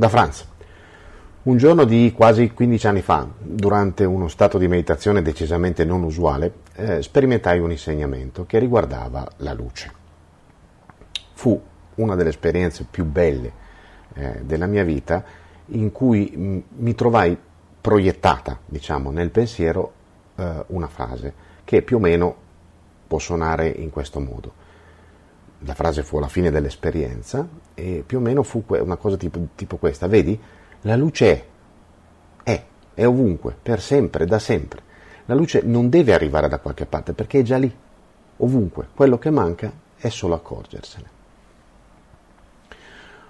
Da Franz. Un giorno di quasi 15 anni fa, durante uno stato di meditazione decisamente non usuale, eh, sperimentai un insegnamento che riguardava la luce. Fu una delle esperienze più belle eh, della mia vita in cui m- mi trovai proiettata, diciamo, nel pensiero eh, una frase che più o meno può suonare in questo modo. La frase fu alla fine dell'esperienza e più o meno fu una cosa tipo, tipo questa, vedi? La luce è, è, è ovunque, per sempre, da sempre. La luce non deve arrivare da qualche parte perché è già lì, ovunque. Quello che manca è solo accorgersene.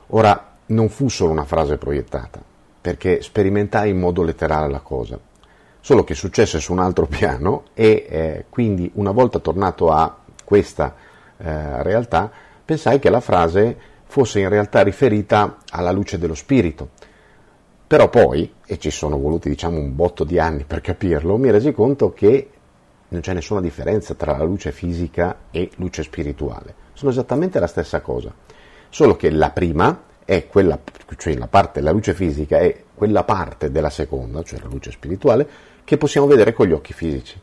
Ora, non fu solo una frase proiettata, perché sperimentai in modo letterale la cosa, solo che successe su un altro piano e eh, quindi una volta tornato a questa eh, realtà pensai che la frase fosse in realtà riferita alla luce dello spirito. Però poi, e ci sono voluti diciamo un botto di anni per capirlo, mi resi conto che non c'è nessuna differenza tra la luce fisica e luce spirituale, sono esattamente la stessa cosa, solo che la prima è quella, cioè la parte, la luce fisica è quella parte della seconda, cioè la luce spirituale, che possiamo vedere con gli occhi fisici.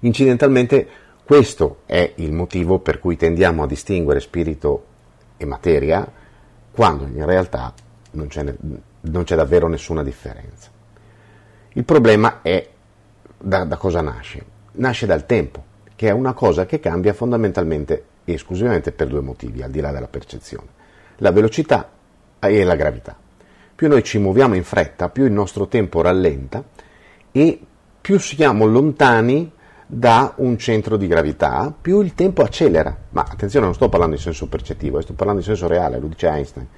Incidentalmente questo è il motivo per cui tendiamo a distinguere spirito e materia, quando in realtà non c'è, non c'è davvero nessuna differenza. Il problema è da, da cosa nasce? Nasce dal tempo, che è una cosa che cambia fondamentalmente e esclusivamente per due motivi, al di là della percezione. La velocità e la gravità. Più noi ci muoviamo in fretta, più il nostro tempo rallenta e più siamo lontani da un centro di gravità, più il tempo accelera. Ma attenzione, non sto parlando in senso percettivo, eh, sto parlando in senso reale, lo dice Einstein,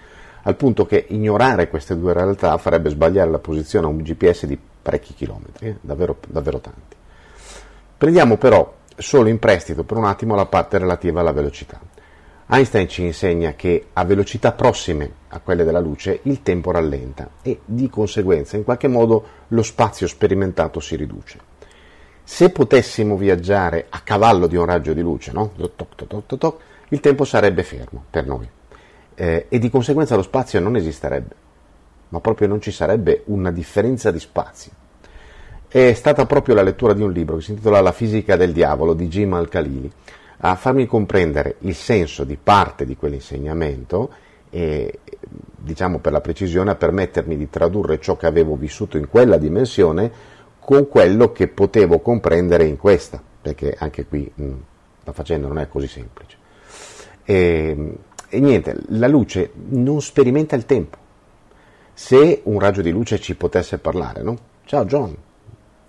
al punto che ignorare queste due realtà farebbe sbagliare la posizione a un GPS di parecchi chilometri, eh? davvero, davvero tanti. Prendiamo però solo in prestito per un attimo la parte relativa alla velocità. Einstein ci insegna che a velocità prossime a quelle della luce il tempo rallenta e di conseguenza in qualche modo lo spazio sperimentato si riduce. Se potessimo viaggiare a cavallo di un raggio di luce, no? il tempo sarebbe fermo per noi eh, e di conseguenza lo spazio non esisterebbe, ma proprio non ci sarebbe una differenza di spazio. È stata proprio la lettura di un libro che si intitola La fisica del diavolo di Jim Al-Khalili a farmi comprendere il senso di parte di quell'insegnamento e, diciamo per la precisione, a permettermi di tradurre ciò che avevo vissuto in quella dimensione con quello che potevo comprendere in questa, perché anche qui mh, la faccenda non è così semplice. E, e niente, la luce non sperimenta il tempo. Se un raggio di luce ci potesse parlare, no? Ciao John,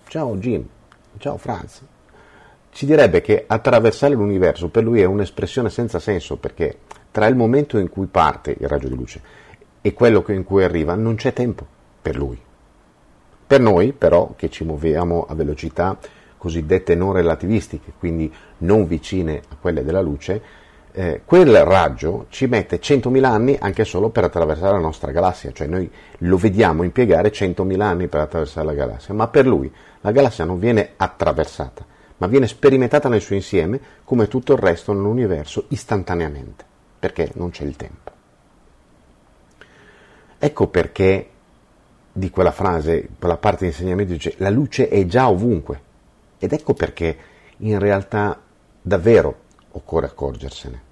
ciao Jim, ciao Franz, ci direbbe che attraversare l'universo per lui è un'espressione senza senso perché tra il momento in cui parte il raggio di luce e quello in cui arriva non c'è tempo per lui. Per noi però che ci muoviamo a velocità cosiddette non relativistiche, quindi non vicine a quelle della luce, eh, quel raggio ci mette 100.000 anni anche solo per attraversare la nostra galassia, cioè noi lo vediamo impiegare 100.000 anni per attraversare la galassia, ma per lui la galassia non viene attraversata, ma viene sperimentata nel suo insieme come tutto il resto nell'universo istantaneamente, perché non c'è il tempo. Ecco perché di quella frase, quella parte di insegnamento dice la luce è già ovunque ed ecco perché in realtà davvero occorre accorgersene.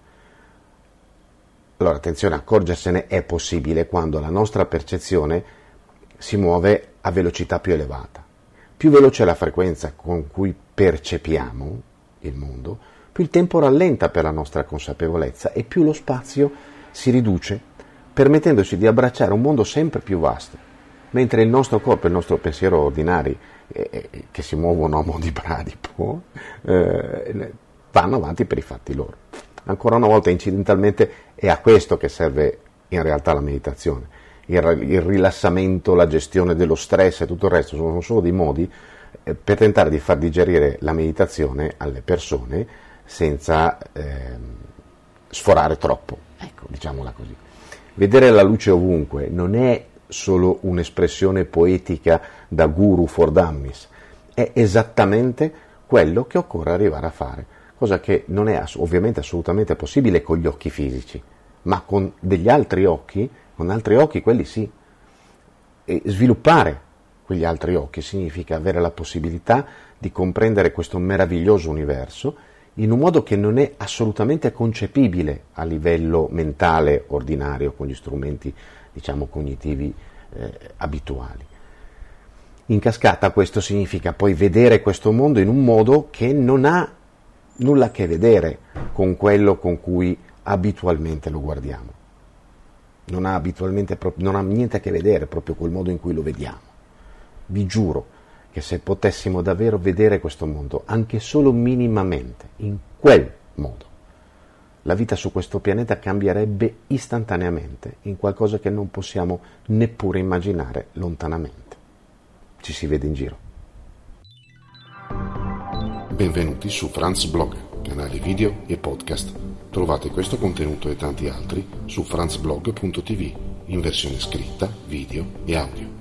Allora attenzione, accorgersene è possibile quando la nostra percezione si muove a velocità più elevata. Più veloce è la frequenza con cui percepiamo il mondo, più il tempo rallenta per la nostra consapevolezza e più lo spazio si riduce, permettendoci di abbracciare un mondo sempre più vasto, mentre il nostro corpo e il nostro pensiero ordinari, eh, eh che si muovono a mo' di bradipo, eh, vanno avanti per i fatti loro. Ancora una volta, incidentalmente, è a questo che serve in realtà la meditazione. Il, il rilassamento, la gestione dello stress e tutto il resto sono solo dei modi eh, per tentare di far digerire la meditazione alle persone senza eh, sforare troppo, ecco, diciamola così. Vedere la luce ovunque non è solo un'espressione poetica da guru for dummies, è esattamente quello che occorre arrivare a fare, cosa che non è ovviamente assolutamente possibile con gli occhi fisici, ma con degli altri occhi, con altri occhi quelli sì, e sviluppare quegli altri occhi significa avere la possibilità di comprendere questo meraviglioso universo in un modo che non è assolutamente concepibile a livello mentale ordinario con gli strumenti diciamo cognitivi eh, abituali. In cascata questo significa poi vedere questo mondo in un modo che non ha nulla a che vedere con quello con cui abitualmente lo guardiamo. Non ha, non ha niente a che vedere proprio col modo in cui lo vediamo. Vi giuro che se potessimo davvero vedere questo mondo, anche solo minimamente, in quel modo, la vita su questo pianeta cambierebbe istantaneamente in qualcosa che non possiamo neppure immaginare lontanamente. Ci si vede in giro. Benvenuti su Franz Blog, canale video e podcast. Trovate questo contenuto e tanti altri su franzblog.tv in versione scritta, video e audio.